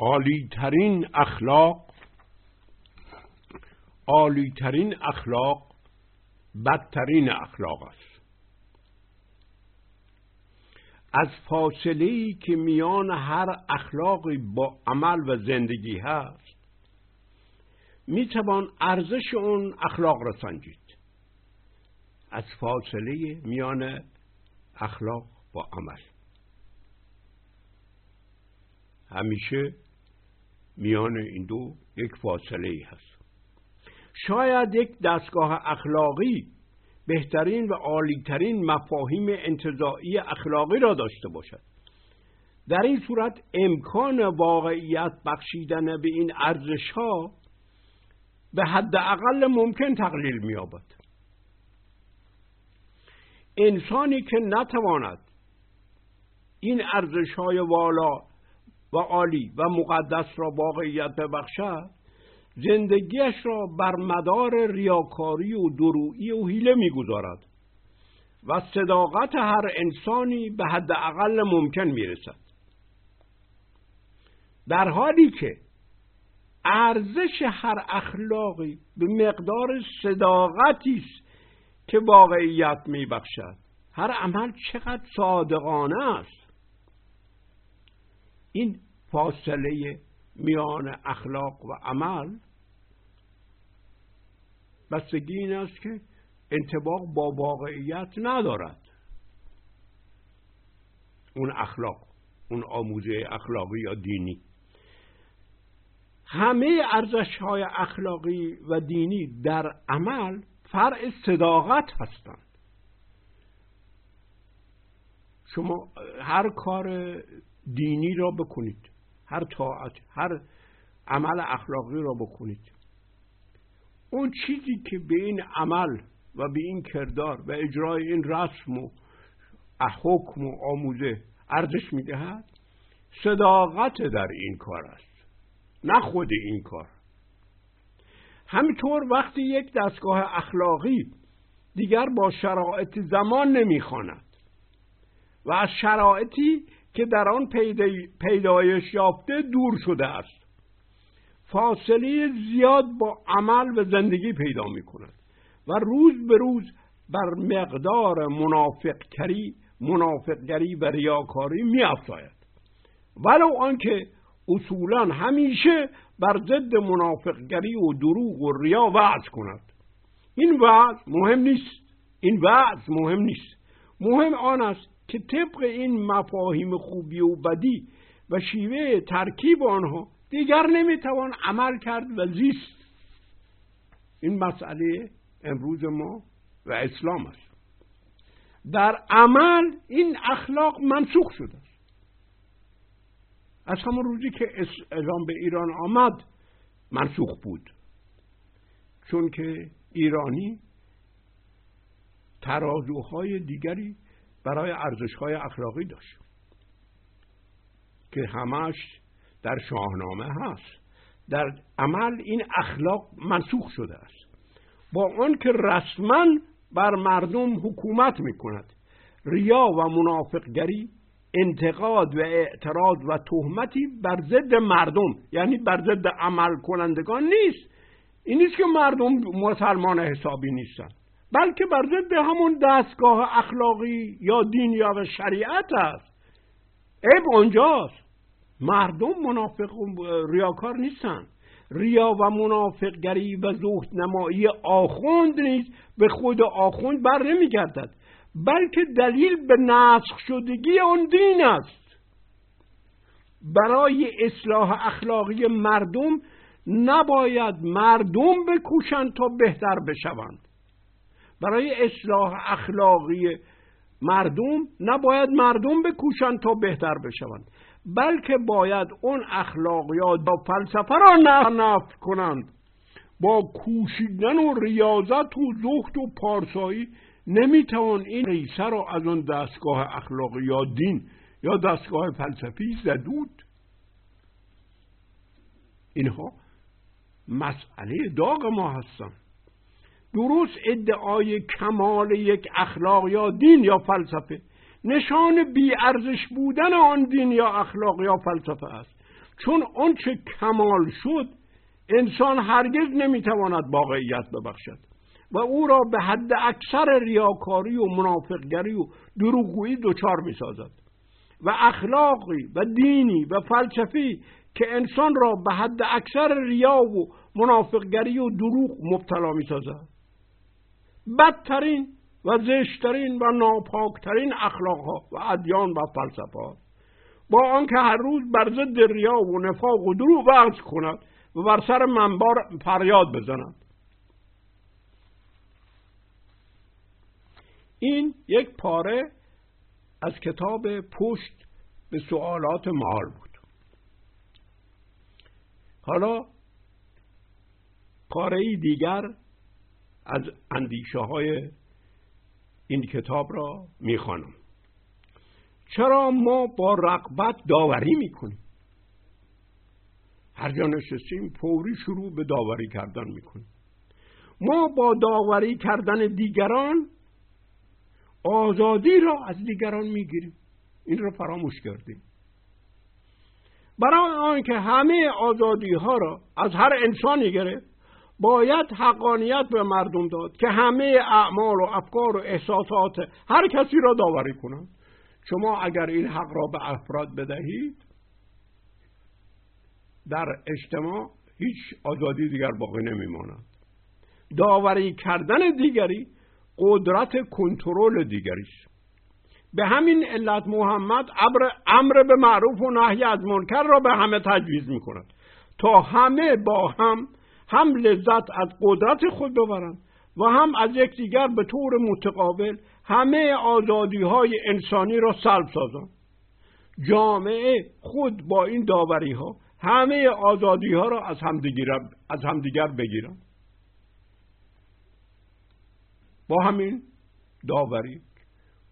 عالیترین اخلاق عالیترین اخلاق بدترین اخلاق است. از فاصله ای که میان هر اخلاقی با عمل و زندگی هست می‌توان ارزش اون اخلاق را سنجید. از فاصله میان اخلاق با عمل. همیشه میان این دو یک فاصله ای هست. شاید یک دستگاه اخلاقی بهترین و عالیترین مفاهیم انتظاعی اخلاقی را داشته باشد. در این صورت امکان واقعیت بخشیدن به این ارزش ها به حد اقل ممکن تقلیل مییابد. انسانی که نتواند این ارزش های والا و عالی و مقدس را واقعیت ببخشد زندگیش را بر مدار ریاکاری و درویی و حیله می‌گذارد و صداقت هر انسانی به حد اقل ممکن می‌رسد. در حالی که ارزش هر اخلاقی به مقدار صداقتی است که واقعیت میبخشد هر عمل چقدر صادقانه است. این فاصله میان اخلاق و عمل بستگی این است که انتباق با واقعیت ندارد. اون اخلاق اون آموزه اخلاقی یا دینی. همه ارزش های اخلاقی و دینی در عمل فرع صداقت هستند. شما هر کار دینی را بکنید. هر طاعت هر عمل اخلاقی را بکنید. اون چیزی که به این عمل و به این کردار و اجرای این رسم و حکم و آموزه ارزش می‌دهد؟ صداقت در این کار است نه خود این کار. همینطور وقتی یک دستگاه اخلاقی دیگر با شرایط زمان نمی‌خواند و از شرایطی که در آن پیدایش یافته دور شده است. فاصله زیاد با عمل و زندگی پیدا می کند و روز به روز بر مقدار منافقگری منافقگری و ریاکاری می افزاید ولو آنکه اصولا همیشه بر ضد منافقگری و دروغ و ریا وعظ کند. این وعظ مهم نیست. این وعظ مهم نیست. مهم آن است که طبق این مفاهیم خوبی و بدی و شیوه ترکیب آنها دیگر نمی‌توان عمل کرد و زیست. این مسئله امروز ما و اسلام است. در عمل این اخلاق منسوخ شده است. از همون روزی که اسلام به ایران آمد منسوخ بود. چون که ایرانی ترازوهای دیگری برای ارزشهای اخلاقی داشت. که همش در شاهنامه هست. در عمل این اخلاق منسوخ شده است. با آنکه رسما بر مردم حکومت می کند ریا و منافقگری انتقاد و اعتراض و تهمتی بر ضد مردم یعنی بر ضد عمل کنندگان نیست. این نیست که مردم مسلمان حسابی نیستند بلکه بر ضد همون دستگاه اخلاقی یا دین یا شریعت است. عیب اونجاست. مردم منافق و ریاکار نیستن. ریا و منافقگری و زهد نمایی آخوند نیز به خود آخوند بر نمیگردد. بلکه دلیل به نسخ شدگی آن دین است. برای اصلاح اخلاقی مردم نباید مردم بکوشند تا بهتر بشوند. برای اصلاح اخلاقی مردم نباید مردم بکوشند تا بهتر بشوند. بلکه باید اون اخلاقیات با فلسفه را نفت کنند. با کوشیدن و ریاضت و زخت و پارسایی نمی‌توان این ریسه را از اون دستگاه اخلاقی یا دین یا دستگاه فلسفی زدود. اینها مسئله داغ ما هستند. درست ادعای کمال یک اخلاق یا دین یا فلسفه. نشان ارزش بودن آن دین یا اخلاق یا فلسفه است. چون آنچه کمال شد انسان هرگز نمی‌تواند واقعیت ببخشد و او را به حد اکثر ریاکاری و منافقگری و دروغگویی دچار می‌سازد. و اخلاقی و دینی و فلسفی که انسان را به حد اکثر ریا و منافقگری و دروغ مبتلا می‌سازد. بدترین و زشترین و ناپاکترین اخلاقها و ادیان و فلسفه با آنکه هر روز بر ضد ریا و نفاق و دروغ وعظ کند و بر سر منبر فریاد بزند. این یک پاره از کتاب پشت به سوالات مال بود. حالا پاره دیگر از اندیشه های این کتاب را می‌خوانم. چرا ما با رقبت داوری می‌کنیم؟ هر جا نشستیم فوری شروع به داوری کردن می‌کنیم. ما با داوری کردن دیگران آزادی را از دیگران می‌گیریم. این را فراموش کردیم. برای آنکه همه آزادی ها را از هر انسانی گرفت باید حقانیت به مردم داد که همه اعمال و افکار و احساسات هر کسی را داوری کنند. شما اگر این حق را به افراد بدهید در اجتماع هیچ آزادی دیگر باقی نمیماند. داوری کردن دیگری قدرت کنترل دیگری است. به همین علت محمد امر به معروف و نهی از منکر را به همه تجویز می کند تا همه با هم هم لذت از قدرت خود ببرند و هم از یکدیگر به طور متقابل همه آزادی های انسانی را سلب سازند جامعه خود با این داوری ها همه آزادی ها را از همدیگر, از همدیگر بگیرند با همین داوری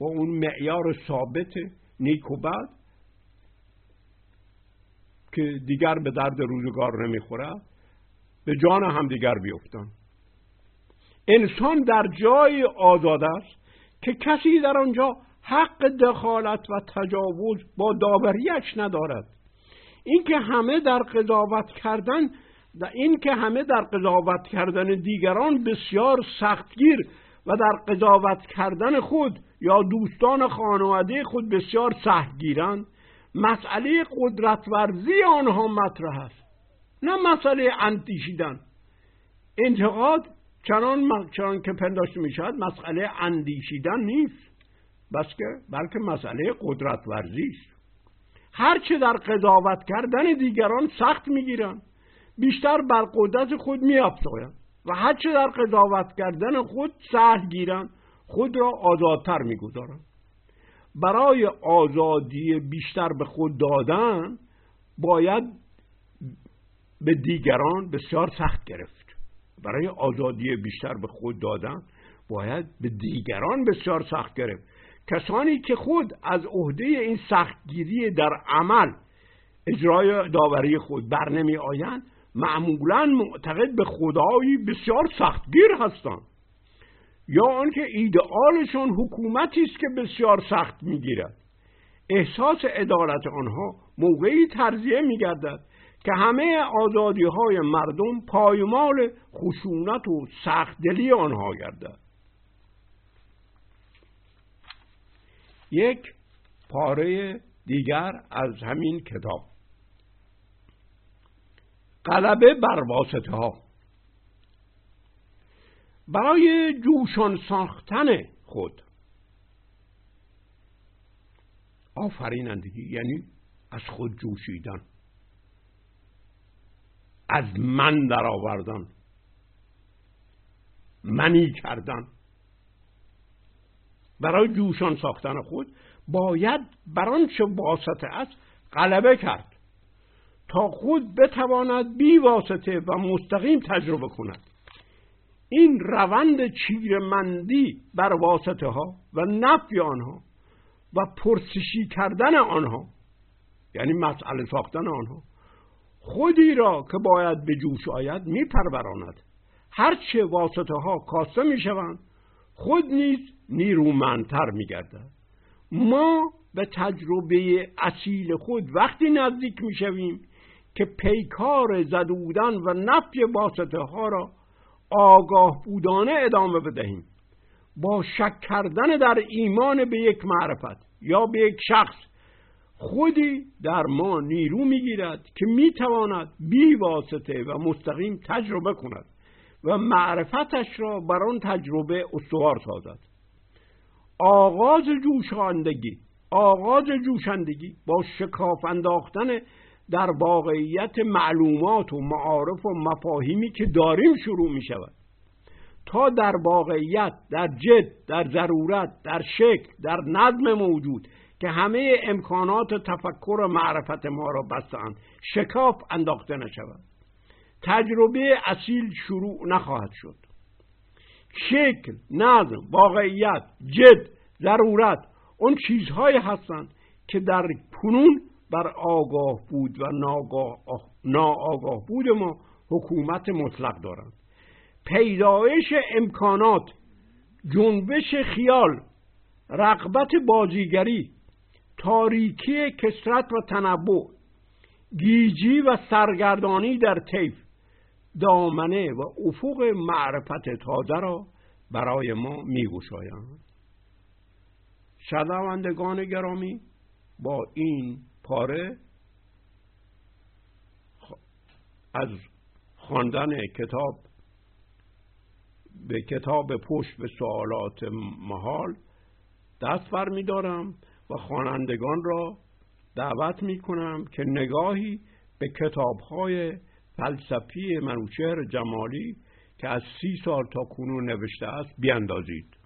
با اون معیار ثابت نیک و بد که دیگر به درد روزگار نمی‌خورد به جان همدیگر بیفتن انسان در جای آزاد است که کسی در آنجا حق دخالت و تجاوز با داوریش ندارد. اینکه همه در قضاوت کردن این که همه در قضاوت کردن دیگران بسیار سختگیر و در قضاوت کردن خود یا دوستان خانواده خود بسیار سهگیرند مسئله قدرت ورزی آنها مطرح است. نه مسئله اندیشیدن. انتقاد چنان, چنان که پنداشته می شود مسئله اندیشیدن نیست. بس که بلکه مسئله قدرت ورزی است هرچه در قضاوت کردن دیگران سخت می‌گیرند بیشتر بر قدرت خود میافزایند و هرچه در قضاوت کردن خود سهل گیرند خود را آزادتر می‌گذارند برای آزادی بیشتر به خود دادن باید به دیگران بسیار سخت گرفت. برای آزادی بیشتر به خود دادن باید به دیگران بسیار سخت گرفت. کسانی که خود از عهده این سختگیری در عمل اجرای داوری خود بر نمی آیند معمولا معتقد به خدایی بسیار سختگیر هستند. یا آنکه ایدئالشون حکومتی است که بسیار سخت می‌گیرد. احساس عدالت آنها موقعی ترزیه میگردد که همه آزادی های مردم پایمال خشونت و سختدلی آنها گردد. یک پاره دیگر از همین کتاب. غلبه بر واسطه ها برای جوشان ساختن خود. آفرینندگی یعنی از خود جوشیدن. از من در آوردن منی کردن. برای جوشان ساختن خود باید بر آنچه واسطه است غلبه کرد تا خود بتواند بی واسطه و مستقیم تجربه کند. این روند چیرمندی بر واسطه ها و نفی آنها و پرسشی کردن آنها یعنی مسئله ساختن آنها خودی را که باید به جوش آید میپروراند. هرچه واسطه ها کاسته می‌شوند خود نیز نیرومندتر میگردد. ما به تجربه اصیل خود وقتی نزدیک می‌شویم که پیکار زدودن و نفی واسطه ها را آگاه بودانه ادامه بدهیم. با شک کردن در ایمان به یک معرفت یا به یک شخص خودی در ما نیرو می‌گیرد که می‌تواند بی واسطه و مستقیم تجربه کند و معرفتش را بر آن تجربه استوار سازد. آغاز جوشاندگی آغاز جوشندگی با شکاف انداختن در واقعیت معلومات و معارف و مفاهیمی که داریم شروع می شود تا در واقعیت در جد در ضرورت در شکل در نظم موجود که همه امکانات تفکر و معرفت ما را بستند شکاف انداخته نشود. تجربه اصیل شروع نخواهد شد. شکل نظم واقعیت جد ضرورت اون چیزهایی هستند که در کنون بر آگاه بود و ناآگاه بود ما حکومت مطلق دارند. پیدایش امکانات جنبش خیال رقبت بازیگری تاریکی کسرت و تنوع گیجی و سرگردانی در طیف دامنه و افق معرفت تازه را برای ما میگشایند. شنوندگان گرامی با این پاره از خواندن کتاب به کتاب پشت به سوالات محال دست بر می دارم و خوانندگان را دعوت می کنم که نگاهی به کتاب های فلسفی منوچهر جمالی که از سی سال تا کنون نوشته است بیاندازید.